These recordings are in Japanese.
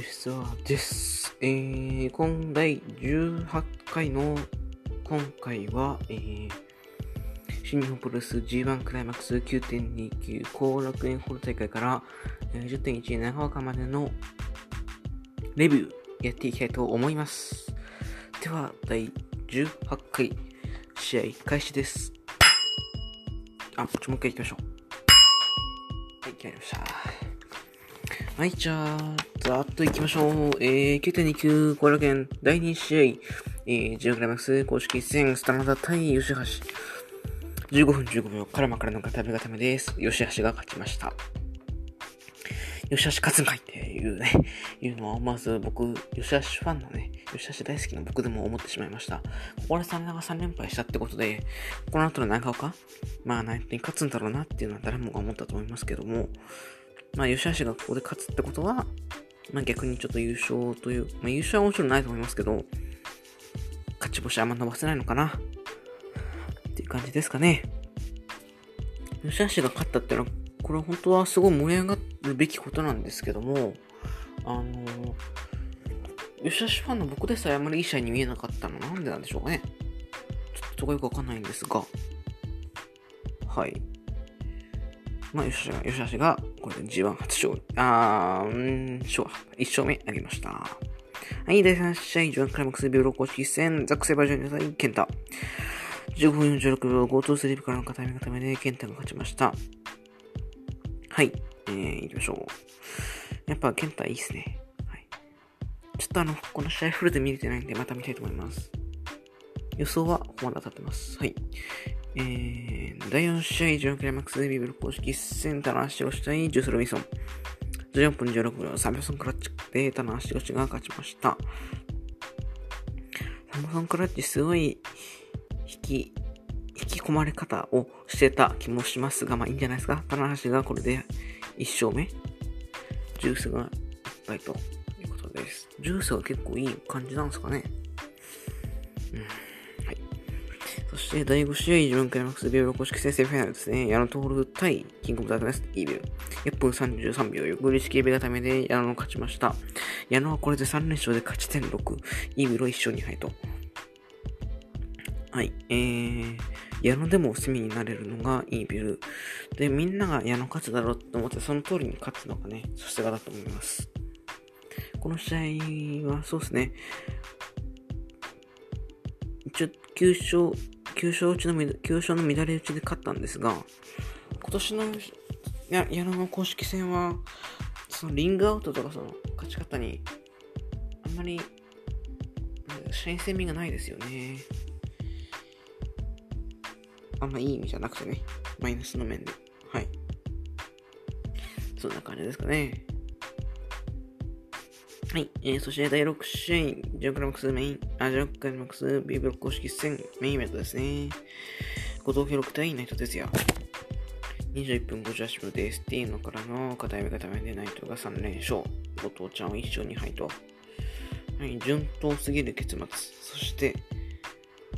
吉沢です。えー、今第18回の今回は、えー、新日本プロレス G1 クライマックス9.29後楽園ホール大会から、えー10.1長岡までのレビューやっていきたいと思います。では、第18回試合開始です。あ、ちょ、もう一回行きましょう。はい、決まりました。はい、じゃあ、ざっと行きましょう。えー、9.29後楽園第2試合、えー、ジオクラマックス公式戦、スタナダ対吉橋。15分15秒、カラマからの固め固めです。吉橋が勝ちました。吉橋勝つんかいっていうね、いうのは、まず僕、吉橋ファンのね、吉橋大好きな僕でも思ってしまいました。ここで真田が3連敗したってことで、この後の長岡、まあ、内定に勝つんだろうなっていうのは誰もが思ったと思いますけども、まあ、吉橋がここで勝つってことは、まあ逆にちょっと優勝という、まあ優勝はもちろんないと思いますけど、勝ち星あんま伸ばせないのかなっていう感じですかね。吉橋が勝ったっていうのは、これは本当はすごい盛り上がるべきことなんですけども、あの吉橋ファンの僕でさえあんまりいい試合に見えなかったのなんでなんでしょうかね。ちょっとそこよくわかんないんですが、はい。まあ、 YOSHI-HASHI が、 YOSHI-HASHI が、これで G1 初勝利。あー、うーん、勝、1勝目あげました。はい、第3試合、G1 クライマックス Bブロック公式戦、ザック・セイバー・ジュニア対 KENTA。15分46秒、 go 2 sleep からの固め固めで、 KENTA が勝ちました。はい、えー、行きましょう。やっぱ、 KENTA いいっすね。はい。ちょっとあの、この試合フルで見れてないんで、また見たいと思います。予想は、ここまで当たってます。はい。えー、第4試合、ジョンクライマックスビブル公式戦、タナ足をしたいジュース・ロビンソン。14分16秒、サムソンクラッチでタナ足腰が勝ちました。サムソンクラッチすごい引き、引き込まれ方をしてた気もしますが、まあいいんじゃないですか。タナ足がこれで1勝目。ジュースがいっぱいということです。ジュースは結構いい感じなんですかね。して、第5試合、自分クライマックスビル公式戦セミファイナルですね。矢野徹対キングオブダークネス、イービル。1分33秒、横振り式ベ固めで矢野の勝ちました。矢野はこれで3連勝で勝ち点6、イービルは1勝2敗と。はい、えー、矢野でも隅になれるのがイービル。で、みんなが矢野勝つだろうと思って、その通りに勝つのがね、さすがだと思います。この試合は、そうですね。一応、9勝、9勝打ちの、9勝の乱れ打ちで勝ったんですが、今年のや矢野の公式戦は、そのリングアウトとかその勝ち方に、あんまり、新鮮味がないですよね。あんまいい意味じゃなくてね、マイナスの面で。はい。そんな感じですかね。はい。えー、そして第6試合、ジョンクラマックスメイン、あ、ジョンクラマックス B ブロック公式戦メインイベントですね。後藤弘樹対内藤哲也。21分58秒で ST のからの片目固めで内藤が3連勝。後藤ちゃんは1勝2敗と。はい、順当すぎる結末。そして、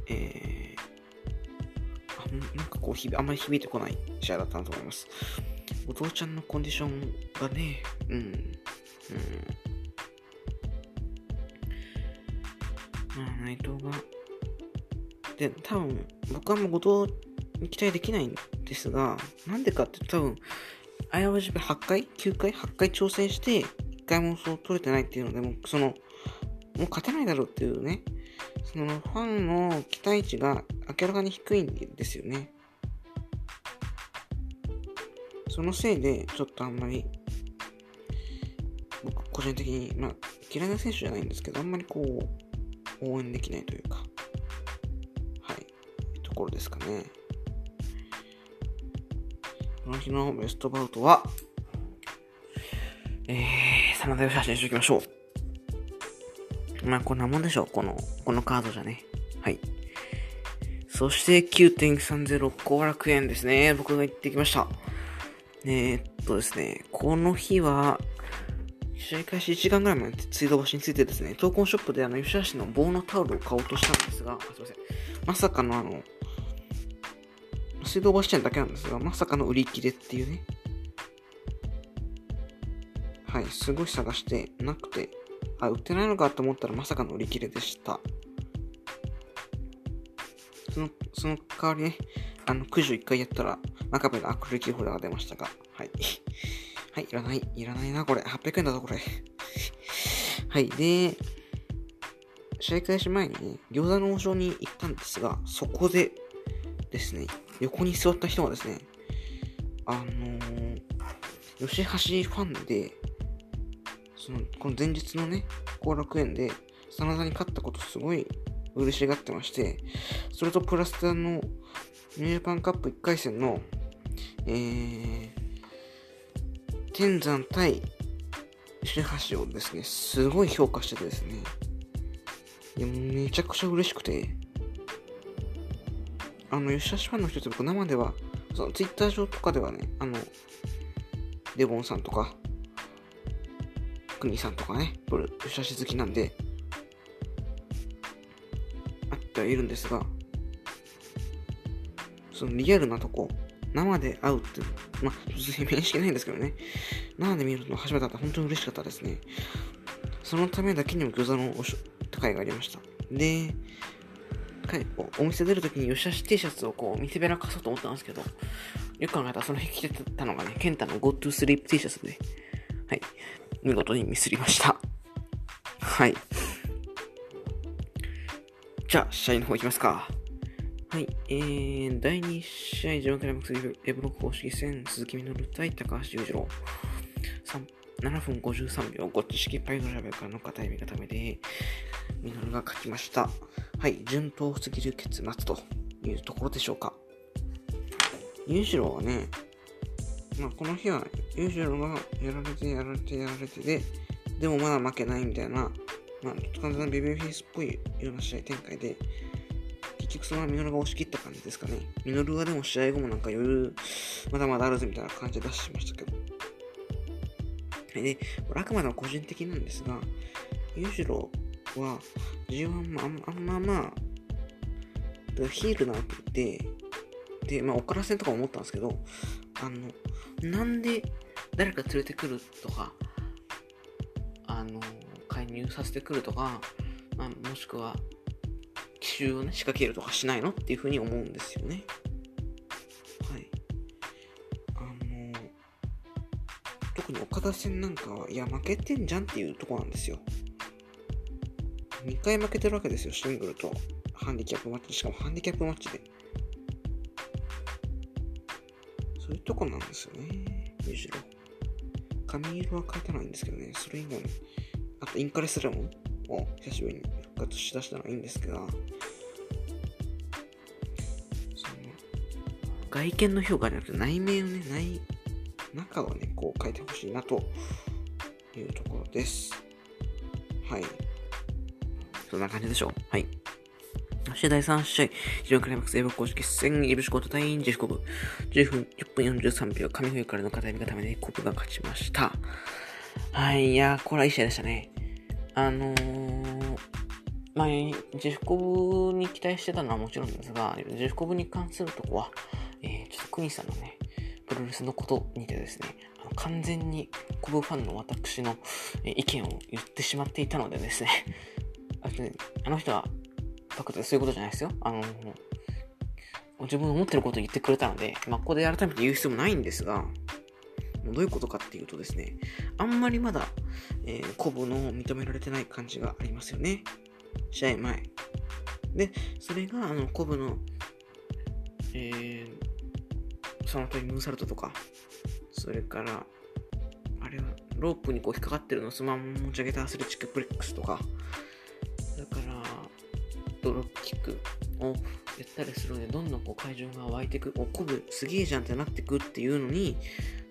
えー、あなんかこうひ、あんまり響いてこない試合だったなと思います。後藤ちゃんのコンディションがね、うん、うん。まあ、内藤が、で、多分、僕はもう後藤に期待できないんですが、なんでかって多分、アイアワジペ8回 ?9 回 ?8 回挑戦して、1回もそう取れてないっていうので、もうその、もう勝てないだろうっていうね、そのファンの期待値が明らかに低いんですよね。そのせいで、ちょっとあんまり、僕個人的に、まあ、嫌いな選手じゃないんですけど、あんまりこう、応援できないというか、はい、ところですかね。この日のベストバウトは、えー、真田義橋にしておきましょう。まあ、こんなもんでしょう。この、このカードじゃね。はい。そして、9.30後楽園ですね。僕が行ってきました。えー、っとですね、この日は、試合開始1時間ぐらい前に水道橋についてですね、闘魂ショップであの、吉橋の棒のタオルを買おうとしたんですが、すいません。まさかのあの、水道橋店だけなんですが、まさかの売り切れっていうね。はい、すごい探してなくて、あ、売ってないのかと思ったらまさかの売り切れでした。その、その代わりね、あの、9時1回やったら、真壁のアクリルキーホルダーが出ましたが、はい。はい、いらない、いらないな、これ。800円だぞ、これ。はい、で、試合開始前にね、餃子の王将に行ったんですが、そこでですね、横に座った人がですね、あのー、吉橋ファンで、その、この前日のね、後楽園で、真田に勝ったことすごい嬉しがってまして、それとプラスあの、ニュージャパンカップ1回戦の、えー、天山対吉橋をですね、すごい評価しててですね、いやめちゃくちゃ嬉しくて、あの、吉橋ファンの人って僕生では、そのツイッター上とかではね、あの、デボンさんとか、国さんとかね、これ、吉橋好きなんで、あってはいるんですが、そのリアルなとこ、生で会うっていう、まあ、普通に面識ないんですけどね、生で見るの初めてだった本当に嬉しかったですね。そのためだけにも餃子のおし会がありました。で、お店出るときに吉橋 T シャツをこう見せべらかそうと思ったんですけど、よく考えたらその日着てたのがね、ケンタの Go to Sleep T シャツで、はい、見事にミスりました。はい。じゃあ、試合の方行きますか。はい、えー、第2試合、ジョンクライマックスエブロック公式戦、鈴木みのる対高橋裕次郎。7分53秒、ゴッチ式パイドライブからの片指固めで、ミノルが書きました。はい、順当すぎる結末というところでしょうか。裕次郎はね、まあ、この日は裕次郎がやられてやられてやられてで、でもまだ負けないみたいな、まあ、完全なベビーフェイスっぽいような試合展開で、局そのままミノルが押し切った感じですかね。ミノルはでも試合後もなんか余裕、まだまだあるぜみたいな感じで出しましたけど。で、これあくまでも個人的なんですが、裕次郎は G1 もあんあんままあ、ヒールなわけで、で、まあ、岡田戦とか思ったんですけど、あの、なんで誰か連れてくるとか、あの、介入させてくるとか、まあ、もしくは、奇襲をね、仕掛けるとかしないのっていうふうに思うんですよね。はい。あの特に岡田戦なんかは、いや、負けてんじゃんっていうとこなんですよ。2回負けてるわけですよ、シングルとハンディキャップマッチ。しかもハンディキャップマッチで。そういうとこなんですよね、むしろ。髪色は変えてないんですけどね、それ以外に、あとインカレスラムを久しぶりに復活しだしたのはいいんですけ外見の評価じゃなくて内面をね、内中をね、こう書いてほしいなというところです。はい。そんな感じでしょう。はい。そして第3試合、非常クライマックス英語公式戦、イブシコート対インジェフコブ。10分、10分43秒、上冬からの片指がためでコブが勝ちました。はい、いやこれはいい試合でしたね。あのー、まあ、ジェフコブに期待してたのはもちろんですが、ジェフコブに関するとこは、えー、ちょっとクニさんのね、プロレスのことにてですね、あの完全にコブファンの私の意見を言ってしまっていたのでですね、あの人は、バカでそういうことじゃないですよ。あの、自分の思ってることを言ってくれたので、まあ、ここで改めて言う必要もないんですが、どういうことかっていうとですね、あんまりまだ、えー、コブの認められてない感じがありますよね。試合前。で、それが、あの、コブの、えー、その後にムーンサルトとか、それから、あれは、ロープにこう引っかかってるのをそのまま持ち上げたアスレチックプレックスとか、だから、ドロップキックをやったりするので、どんどんこう会場が湧いてく、お、コブすげえじゃんってなってくっていうのに、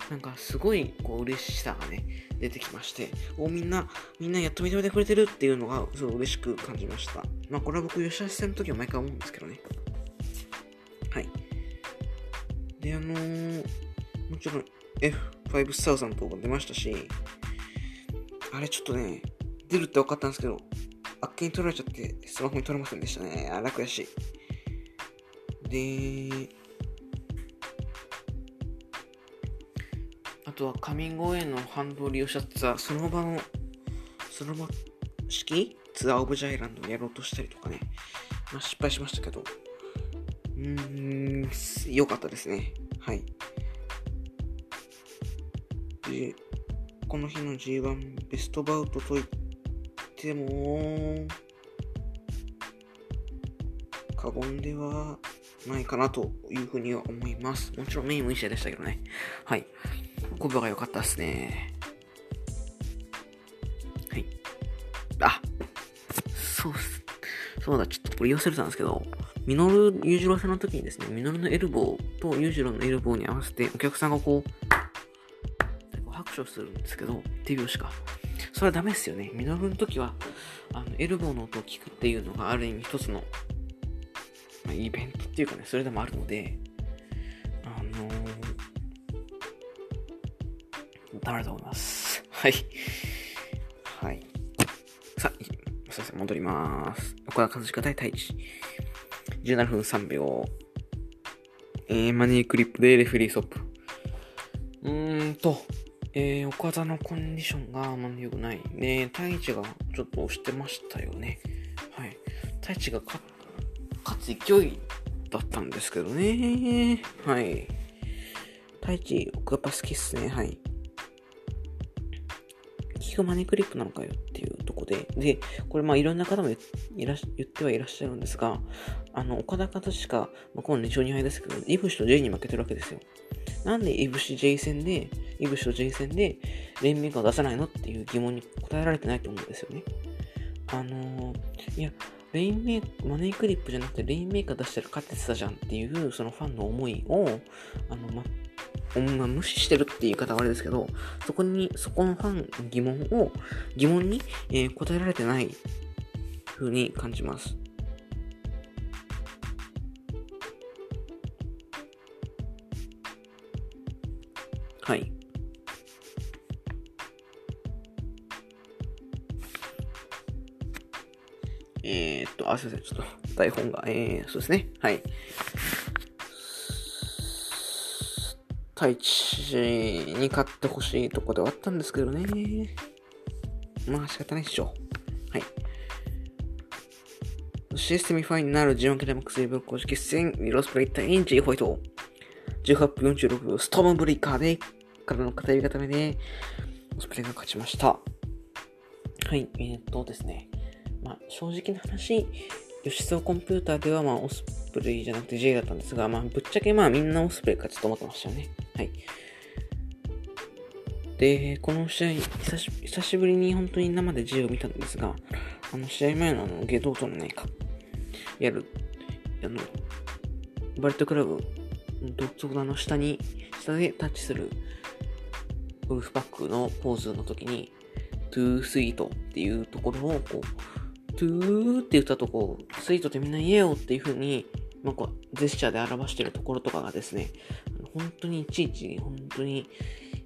なんかすごいこう嬉しさがね、出てきまして、お、みんな、みんなやっと認めてくれてるっていうのがすごい嬉しく感じました。まあこれは僕、吉橋戦の時は毎回思うんですけどね。はい。で、あのー、もちろん F5000 が出ましたし、あれちょっとね、出るって分かったんですけど、あっけに取られちゃってスマホに撮れませんでしたね。あ、楽やしい。で、あとはカミングへの反動を利用したその場の、その場式？ツアーオブジャイランドをやろうとしたりとかね、まあ、失敗しましたけど、うん、良かったですね。はい。で、この日の G1 ベストバウトといっても、過言ではないかなというふうには思います。もちろんメインもいい試合でしたけどね。はい。コブが良かったですね。そうだ、ちょっとこれ言わせれたんですけど、ミノル裕次郎さんの時にですね、ミノルのエルボーと裕次郎のエルボーに合わせてお客さんがこう、拍手をするんですけど、手拍子か。それはダメですよね。ミノルの時は、あの、エルボーの音を聞くっていうのがある意味一つの、まあ、イベントっていうかね、それでもあるので、あのー、ダメだと思います。はい。戻ります。岡田和親対太一。17分3秒。えー、マニークリップでレフェリーストップ。うーんと、えー、岡田のコンディションがあまり良くない。ね太一がちょっと押してましたよね。はい。太一が勝つ勢いだったんですけどね。はい。太一、僕やっぱ好きっすね。はい。聞くマネークリップなのかよっていうとこで、で、これまあいろんな方もいら言ってはいらっしゃるんですが、あの、岡田方しか、まあ、この2勝2敗ですけど、イブシと J に負けてるわけですよ。なんでイブシ J 戦で、イブシと J 戦で、連盟を出さないのっていう疑問に答えられてないと思うんですよね。あのー、いや、レインメーマネークリップじゃなくてレインメーカー出したら勝ってたじゃんっていう、そのファンの思いを、あの、ま、ま無視してるっていう言い方はあれですけど、そこに、そこのファン疑問を、疑問に、えー、答えられてない風に感じます。はい。えー、っと、あ、すいません。ちょっと台本が、えー、そうですね。はい。太一に勝ってほしいとこではあったんですけどね。まあ仕方ないでしょ。はい。そしてセミファイナル G1 クライマックスレベル公式戦、リロスプレイタイン J ホイト。18分46秒、ストームブレイカーで、からの片指固めで、オスプレイが勝ちました。はい、えー、っとですね。まあ、正直な話、吉沢コンピューターでは、まあ、オスプレイじゃなくて J だったんですが、まあ、ぶっちゃけまあ、みんなオスプレイかちょっと思ってましたよね。はい。で、この試合、久し久しぶりに本当に生で J を見たんですが、あの、試合前のあの、ゲドートのね、やる、あの、バレットクラブ、ドッツオの下に、下でタッチする、ウルフパックのポーズの時に、トゥースイートっていうところを、こう、トゥーって言ったとこ、スイートってみんな言えよっていう風に、まあ、こう、ジェスチャーで表してるところとかがですね、本当にいちいち、本当に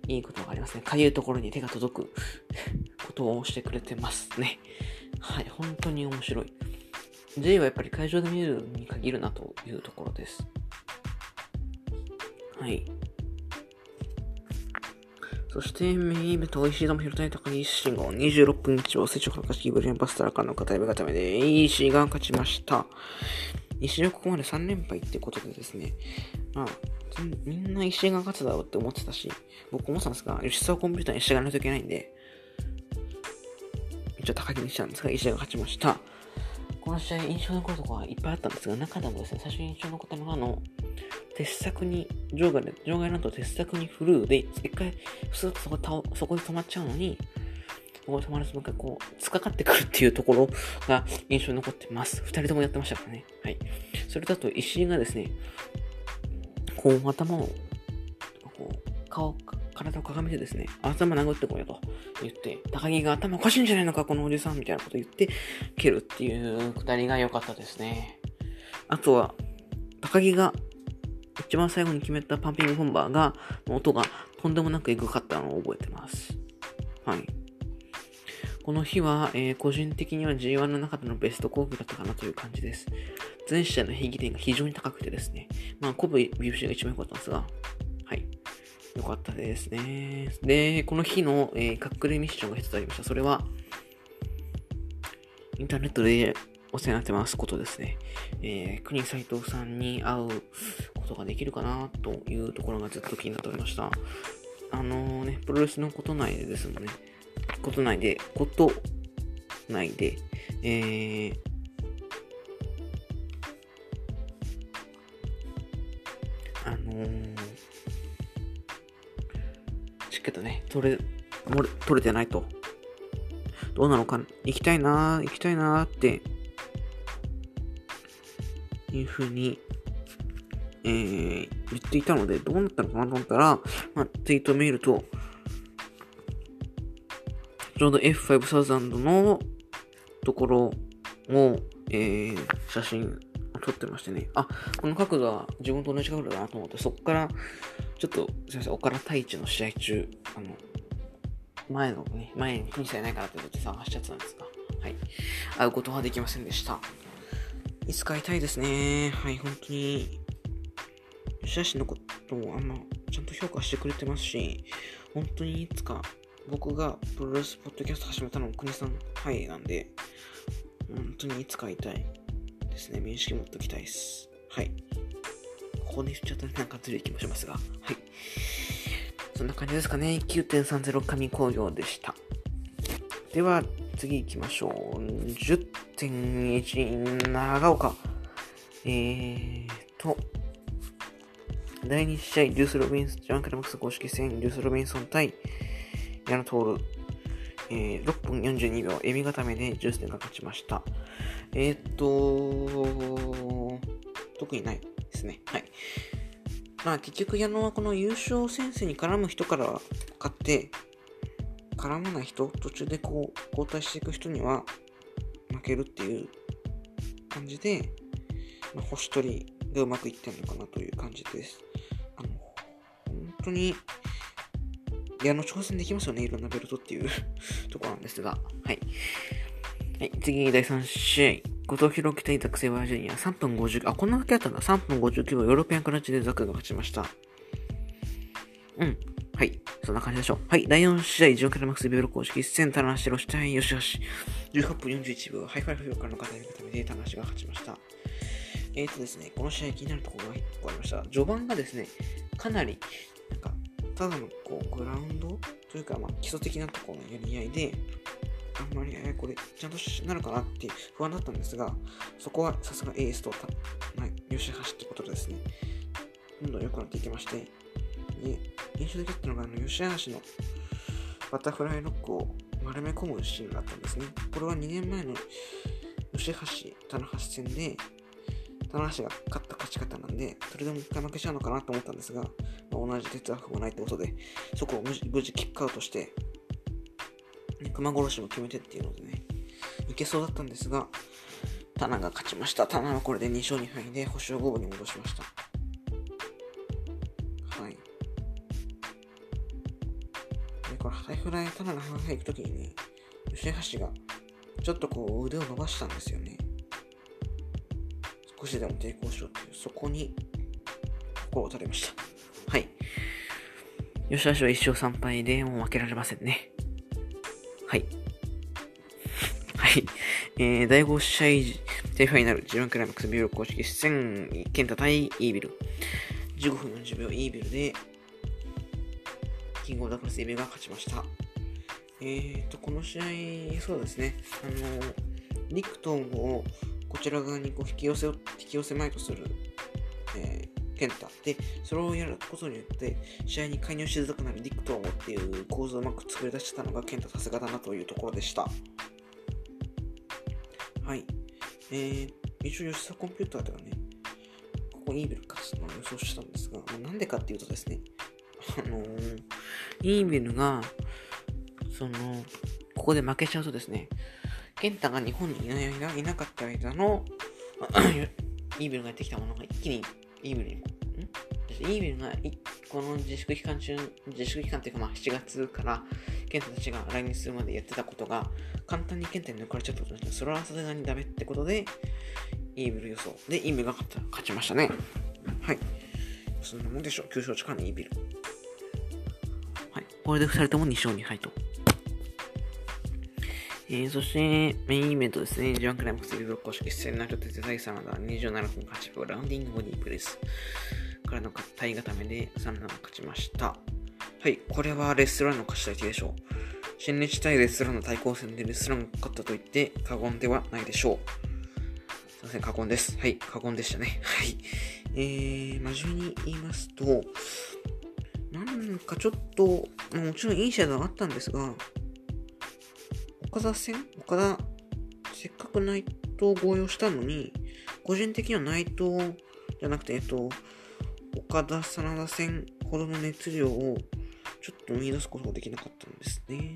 いいことがありますね。かゆいところに手が届く ことをしてくれてますね。はい、本当に面白い。J はやっぱり会場で見るに限るなというところです。はい。そして、メインイベント、石井智弘対高木慎吾、26分日を接触の勝ち、ブリアンバスターからの片指固めで、石井が勝ちました。石井はここまで3連敗ってことでですね、まあ、みんな石井が勝つだろうって思ってたし、僕思ってたんですが、吉沢コンピューターに石井がないといけないんで、一応高木にしたんですが、石井が勝ちました。この試合、印象に残るところはいっぱいあったんですが、中でもですね、最初に印象に残ったのが、あの、鉄柵に、場外で、場外なんと鉄柵にフルーで、一回、スーッとそこそこで止まっちゃうのに、そこで止まるともう一回こう、突っかかってくるっていうところが印象に残ってます。二人ともやってましたからね。はい。それだと石井がですね、こう頭を、こう、顔、体をかがめてですね、頭殴ってこいよと言って、高木が頭おかしいんじゃないのか、このおじさんみたいなこと言って、蹴るっていうくだりが良かったですね。あとは、高木が一番最後に決めたパンピング本バーが、音がとんでもなくエグかったのを覚えてます。はい。この日は、えー、個人的には G1 の中でのベストコープだったかなという感じです。全試合の平均点が非常に高くてですね、まあ、コブ BFC が一番良かったんですが、よかったですね。で、この日の、えー、隠れミッションが一つありました。それは、インターネットでお世話になってますことですね。えー、国斎藤さんに会うことができるかなというところがずっと気になっておりました。あのー、ね、プロレスのこと内でですもんね。こと内で、こと内で、えー、あのー、チケットね、取れ、取れてないと。どうなのか、行きたいな行きたいなって、いうふうに、えー、言っていたので、どうなったのかなと思ったら、まあ、ツイート見ると、ちょうど F5000 のところを、えー、写真撮ってましてね。あ、この角度は自分と同じ角度だなと思って、そこから、ちょっと、すいません、岡田太一の試合中、あの、前のね、前に国さえないかなってことで探しちゃってたんですが、はい。会うことはできませんでした。いつか会いたいですね。はい、本当に、吉田氏のことをあんまちゃんと評価してくれてますし、本当にいつか僕がプロレスポッドキャスト始めたのも国さんはいなんで、本当にいつか会いたいですね。面識持っておきたいです。はい。ここで言っちゃったらなんかずるい気もしますが、はい。そんな感じですかね。9.30紙工業でした。では、次行きましょう。10.1長岡。えーと、第2試合、デュース・ロビンス、ジャンクラマックス公式戦、デュース・ロビンソン対矢野徹、えー、6分42秒、エビ固めでジュースで勝ちました。えー、っと、特にないですね。はい。まあ結局矢野はこの優勝戦線に絡む人からは勝って、絡まない人、途中でこう交代していく人には負けるっていう感じで、まあ、星取りがうまくいってんのかなという感じです。あの、本当にいや、あの、挑戦できますよね。いろんなベルトっていう ところなんですが。はい。はい、次、第3試合。後藤弘樹対ザクセイバージュニア。3分50、あ、こんなだけあったんだ。3分59秒、ヨーロピアンクラッチでザクが勝ちました。うん。はい。そんな感じでしょう。はい。第4試合、 G1 クライマックス Bブロック公式戦、棚橋弘至対 YOSHI-HASHI。18分41秒、ハイフライフローからの片エビ固めで棚橋が勝ちました。えーとですね、この試合気になるところが1個ありました。序盤がですね、かなり、なんか、ただのこうグラウンドというか、まあ、基礎的なところのやり合いで、あんまり、えこれ、ちゃんとなるかなって不安だったんですが、そこはさすがエースと、まあ、吉橋ってことでですね、どんどん良くなっていきまして、で、印象的だったのが、あの、吉橋のバタフライロックを丸め込むシーンがあったんですね。これは2年前の吉橋、棚橋戦で、棚橋が勝った勝ち方なんで、それでも一回負けちゃうのかなと思ったんですが、まあ、同じ哲学もないってことで、そこを無事無事キックアウトして、ね、熊殺しも決めてっていうのでね、いけそうだったんですが、タナが勝ちました。タナはこれで2勝2敗で星を5分に戻しました。はい。で、これ、ハイフライ、タナが半々行くときにね、吉橋がちょっとこう腕を伸ばしたんですよね。少しでも抵抗しようっていう、そこに心を打たれました。はい。吉田氏は1勝3敗でもう負けられませんね。はい。はい。えー、第5試合、テファイナル、自分クライマックスビル公式戦、ケンタ対イービル。15分40秒、イービルで、キングオブダクラスイービルが勝ちました。えーと、この試合、そうですね、あの、リクトンをこちら側にこう引き寄せを、引き寄せまいとする、えー、ケンタ。で、それをやることによって、試合に介入しづらくなるディクトーっていう構図をうまく作り出したのがケンタさすがだなというところでした。はい。えー、一応吉田コンピューターではね、ここイービル勝つのを予想したんですが、なんでかっていうとですね、あのー、イービルが、その、ここで負けちゃうとですね、ケンタが日本にいない間、いなかった間の イービルがやってきたものが一気にイービルに、ん？イービルがこの自粛期間中、自粛期間っていうかまあ7月からケンタたちが来日するまでやってたことが簡単にケンタに抜かれちゃったことになって、それはさすがにダメってことで、イービル予想でイービルが勝った勝ちましたね。はい。そんなもんでしょう。9勝近いイービル。はいこれで2人とも2勝2敗と。えー、そして、メインイベントですね。G1 クライマックスブロック公式戦ナルトテザイサナダ27分8秒ラウンディングボディプレスからの体固めで3ラン勝ちました。はい、これはレストランの勝ちたいでしょう。新日対レストランの対抗戦でレストランが勝ったと言って過言ではないでしょう。すいません、過言です。はい、過言でしたね。はい。えー、真面目に言いますと、なんかちょっと、もちろんいい試合ではあったんですが、岡田戦岡田、せっかく内藤を合用したのに、個人的には内藤じゃなくて、えっと、岡田真田戦ほどの熱量をちょっと見出すことができなかったんですね。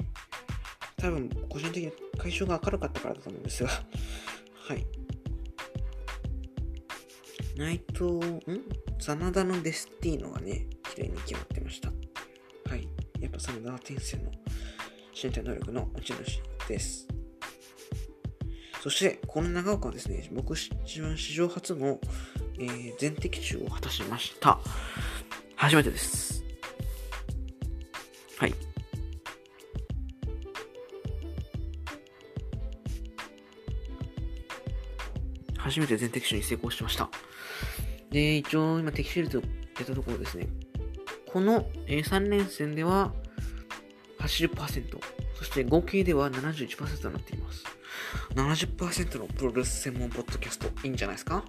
多分、個人的に会場が明るかったからだと思うんですが、はい。内藤、ん真田のデスティーノがね、綺麗に決まってました。はい。やっぱ真田は天性の身体能力の持ち主です。そして、この長岡はですね、僕一番史上初の、えー、全的中を果たしました。初めてです。はい。初めて全敵手に成功しました。で、一応今敵シールド出たところですね。この、えー、3連戦では80%、そして合計では71%となっています。70%のプロレス専門ポッドキャスト、いいんじゃないですか？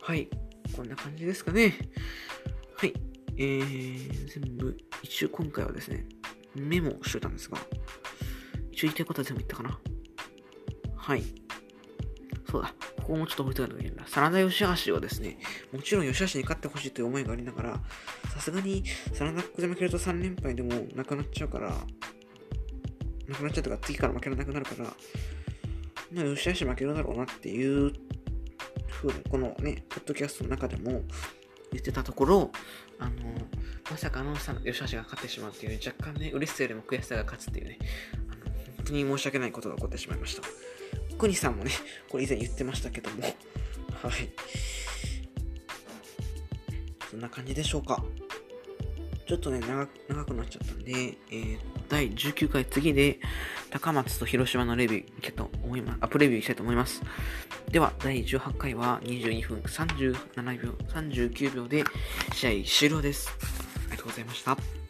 はい。こんな感じですかね。はい。えー、全部、一応今回はですね、メモしといたんですが、一応言いたいことは全部言ったかな。はい。そうだ。ここもちょっと覚えておかなきゃいけないな。真田義橋はですね、もちろん吉橋に勝ってほしいという思いがありながら、さすがに真田ここで負けると3連敗でもなくなっちゃうから、なくなっちゃうとか次から負けられなくなるから、まあ吉橋負けるだろうなっていうふうに、このね、ポッドキャストの中でも言ってたところ、あの、まさかの吉橋が勝ってしまうっていう、若干ね、嬉しさよりも悔しさが勝つっていうね、あの本当に申し訳ないことが起こってしまいました。国さんもね、これ以前言ってましたけども、はい。そんな感じでしょうか。ちょっとね、長くなっちゃったんで、えー、第19回次で、高松と広島のレビューいけと思います。アップレビューしたいと思います。では、第18回は22分37秒、39秒で試合終了です。ありがとうございました。